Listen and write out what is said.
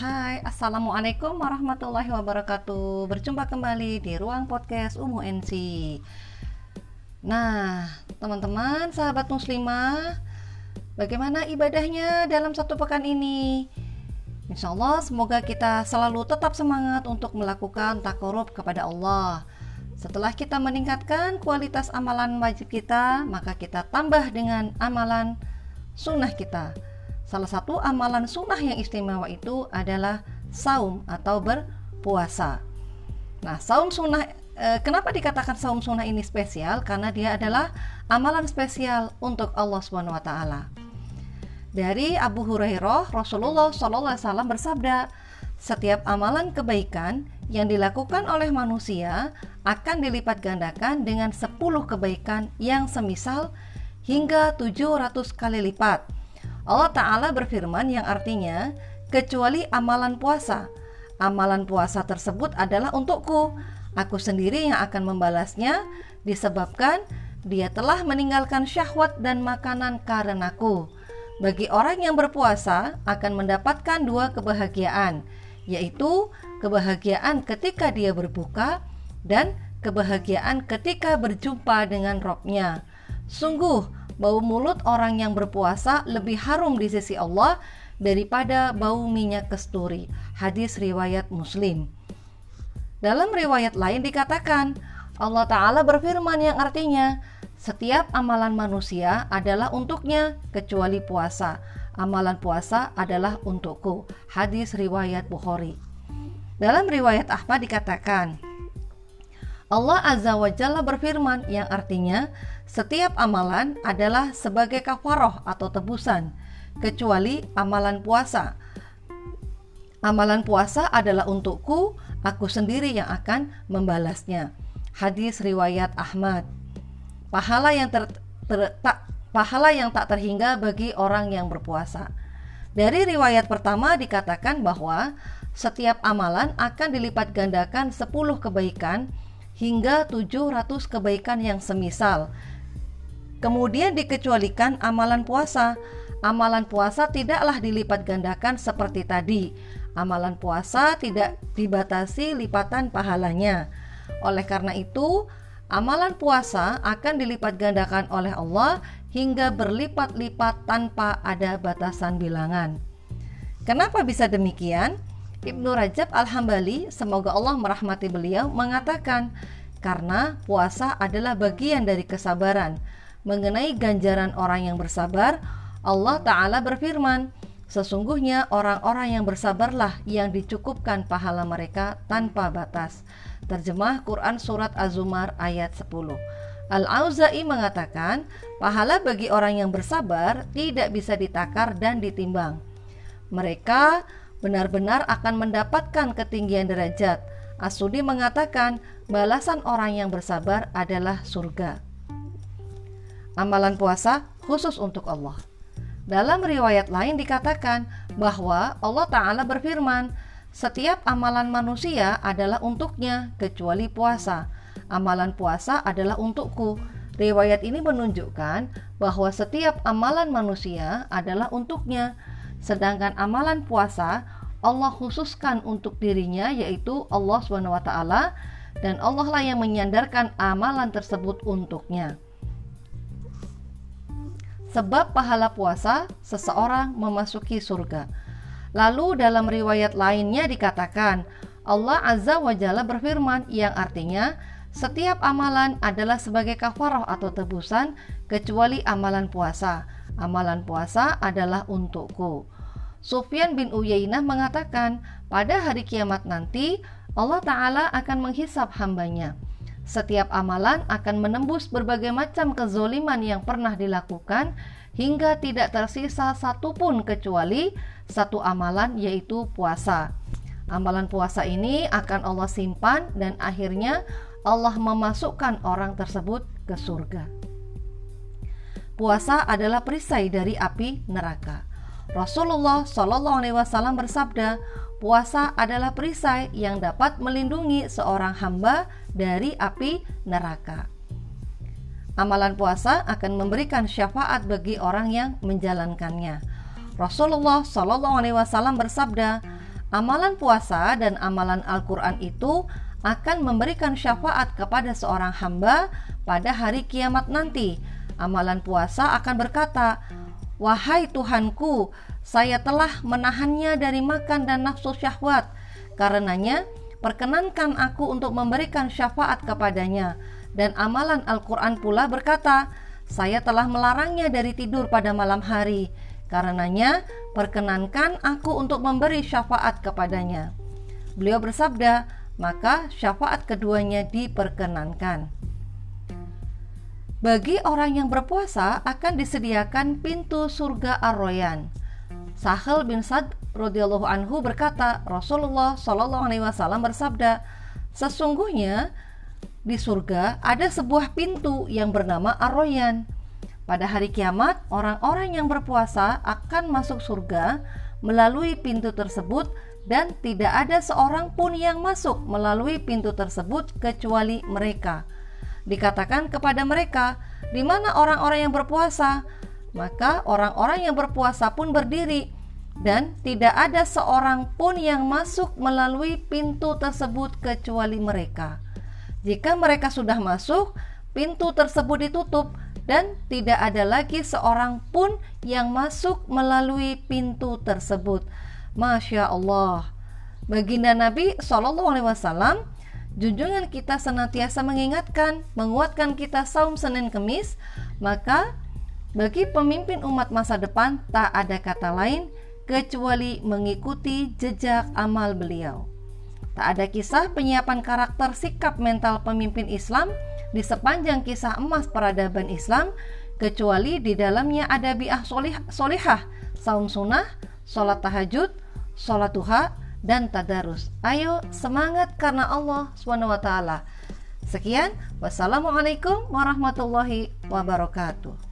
Hai, Assalamualaikum warahmatullahi wabarakatuh Berjumpa kembali di ruang podcast Umu NC Nah, teman-teman, sahabat muslimah Bagaimana ibadahnya dalam satu pekan ini? Insya Allah semoga kita selalu tetap semangat untuk melakukan takorup kepada Allah setelah kita meningkatkan kualitas amalan wajib kita, maka kita tambah dengan amalan sunnah kita. Salah satu amalan sunnah yang istimewa itu adalah saum atau berpuasa. Nah, saum sunnah e, kenapa dikatakan saum sunnah ini spesial? Karena dia adalah amalan spesial untuk Allah Subhanahu wa taala. Dari Abu Hurairah, Rasulullah SAW bersabda, setiap amalan kebaikan yang dilakukan oleh manusia akan dilipat gandakan dengan 10 kebaikan yang semisal hingga 700 kali lipat Allah Ta'ala berfirman yang artinya kecuali amalan puasa. Amalan puasa tersebut adalah untukku. Aku sendiri yang akan membalasnya disebabkan dia telah meninggalkan syahwat dan makanan karenaku. Bagi orang yang berpuasa akan mendapatkan dua kebahagiaan, yaitu kebahagiaan ketika dia berbuka dan kebahagiaan ketika berjumpa dengan robnya. Sungguh, bau mulut orang yang berpuasa lebih harum di sisi Allah daripada bau minyak kesturi. Hadis riwayat Muslim. Dalam riwayat lain dikatakan, Allah Ta'ala berfirman yang artinya, setiap amalan manusia adalah untuknya kecuali puasa. Amalan puasa adalah untukku. Hadis riwayat Bukhari. Dalam riwayat Ahmad dikatakan, Allah Azza wa Jalla berfirman yang artinya setiap amalan adalah sebagai kafaroh atau tebusan, kecuali amalan puasa. Amalan puasa adalah untukku, aku sendiri yang akan membalasnya. Hadis riwayat Ahmad. Pahala yang ter, ter, tak, pahala yang tak terhingga bagi orang yang berpuasa. Dari riwayat pertama dikatakan bahwa setiap amalan akan dilipat gandakan 10 kebaikan hingga 700 kebaikan yang semisal Kemudian dikecualikan amalan puasa. Amalan puasa tidaklah dilipat gandakan seperti tadi. Amalan puasa tidak dibatasi lipatan pahalanya. Oleh karena itu, amalan puasa akan dilipat gandakan oleh Allah hingga berlipat-lipat tanpa ada batasan bilangan. Kenapa bisa demikian? Ibnu Rajab Al-Hambali, semoga Allah merahmati beliau, mengatakan, karena puasa adalah bagian dari kesabaran mengenai ganjaran orang yang bersabar, Allah Ta'ala berfirman, Sesungguhnya orang-orang yang bersabarlah yang dicukupkan pahala mereka tanpa batas. Terjemah Quran Surat Az-Zumar ayat 10 Al-Auza'i mengatakan, pahala bagi orang yang bersabar tidak bisa ditakar dan ditimbang. Mereka benar-benar akan mendapatkan ketinggian derajat. Asudi mengatakan, balasan orang yang bersabar adalah surga amalan puasa khusus untuk Allah. Dalam riwayat lain dikatakan bahwa Allah Ta'ala berfirman, setiap amalan manusia adalah untuknya kecuali puasa. Amalan puasa adalah untukku. Riwayat ini menunjukkan bahwa setiap amalan manusia adalah untuknya, sedangkan amalan puasa Allah khususkan untuk dirinya yaitu Allah SWT dan Allah lah yang menyandarkan amalan tersebut untuknya. Sebab pahala puasa seseorang memasuki surga. Lalu dalam riwayat lainnya dikatakan Allah Azza wa Jalla berfirman yang artinya setiap amalan adalah sebagai kafarah atau tebusan kecuali amalan puasa. Amalan puasa adalah untukku. Sufyan bin Uyainah mengatakan pada hari kiamat nanti Allah Ta'ala akan menghisap hambanya setiap amalan akan menembus berbagai macam kezoliman yang pernah dilakukan hingga tidak tersisa satupun kecuali satu amalan yaitu puasa. Amalan puasa ini akan Allah simpan dan akhirnya Allah memasukkan orang tersebut ke surga. Puasa adalah perisai dari api neraka. Rasulullah Shallallahu Alaihi Wasallam bersabda, puasa adalah perisai yang dapat melindungi seorang hamba dari api neraka. Amalan puasa akan memberikan syafaat bagi orang yang menjalankannya. Rasulullah Shallallahu Alaihi Wasallam bersabda, Amalan puasa dan amalan Al-Quran itu akan memberikan syafaat kepada seorang hamba pada hari kiamat nanti. Amalan puasa akan berkata, "Wahai Tuhanku, saya telah menahannya dari makan dan nafsu syahwat. Karenanya, perkenankan aku untuk memberikan syafaat kepadanya." Dan amalan Al-Quran pula berkata, "Saya telah melarangnya dari tidur pada malam hari." Karenanya, perkenankan aku untuk memberi syafaat kepadanya. Beliau bersabda, maka syafaat keduanya diperkenankan. Bagi orang yang berpuasa akan disediakan pintu surga Ar-Royan. Sahel bin Sad radhiyallahu anhu berkata, Rasulullah shallallahu alaihi wasallam bersabda, sesungguhnya di surga ada sebuah pintu yang bernama Ar-Royan pada hari kiamat, orang-orang yang berpuasa akan masuk surga melalui pintu tersebut dan tidak ada seorang pun yang masuk melalui pintu tersebut kecuali mereka. Dikatakan kepada mereka, "Di mana orang-orang yang berpuasa?" Maka orang-orang yang berpuasa pun berdiri dan tidak ada seorang pun yang masuk melalui pintu tersebut kecuali mereka. Jika mereka sudah masuk, pintu tersebut ditutup dan tidak ada lagi seorang pun yang masuk melalui pintu tersebut. Masya Allah. Baginda Nabi Shallallahu Alaihi Wasallam, junjungan kita senantiasa mengingatkan, menguatkan kita saum Senin Kemis, maka bagi pemimpin umat masa depan tak ada kata lain kecuali mengikuti jejak amal beliau. Tak ada kisah penyiapan karakter sikap mental pemimpin Islam di sepanjang kisah emas peradaban Islam kecuali di dalamnya ada biah solih, solihah, saum sunnah, sholat tahajud, sholat duha, dan tadarus. Ayo semangat karena Allah swt. Sekian, wassalamualaikum warahmatullahi wabarakatuh.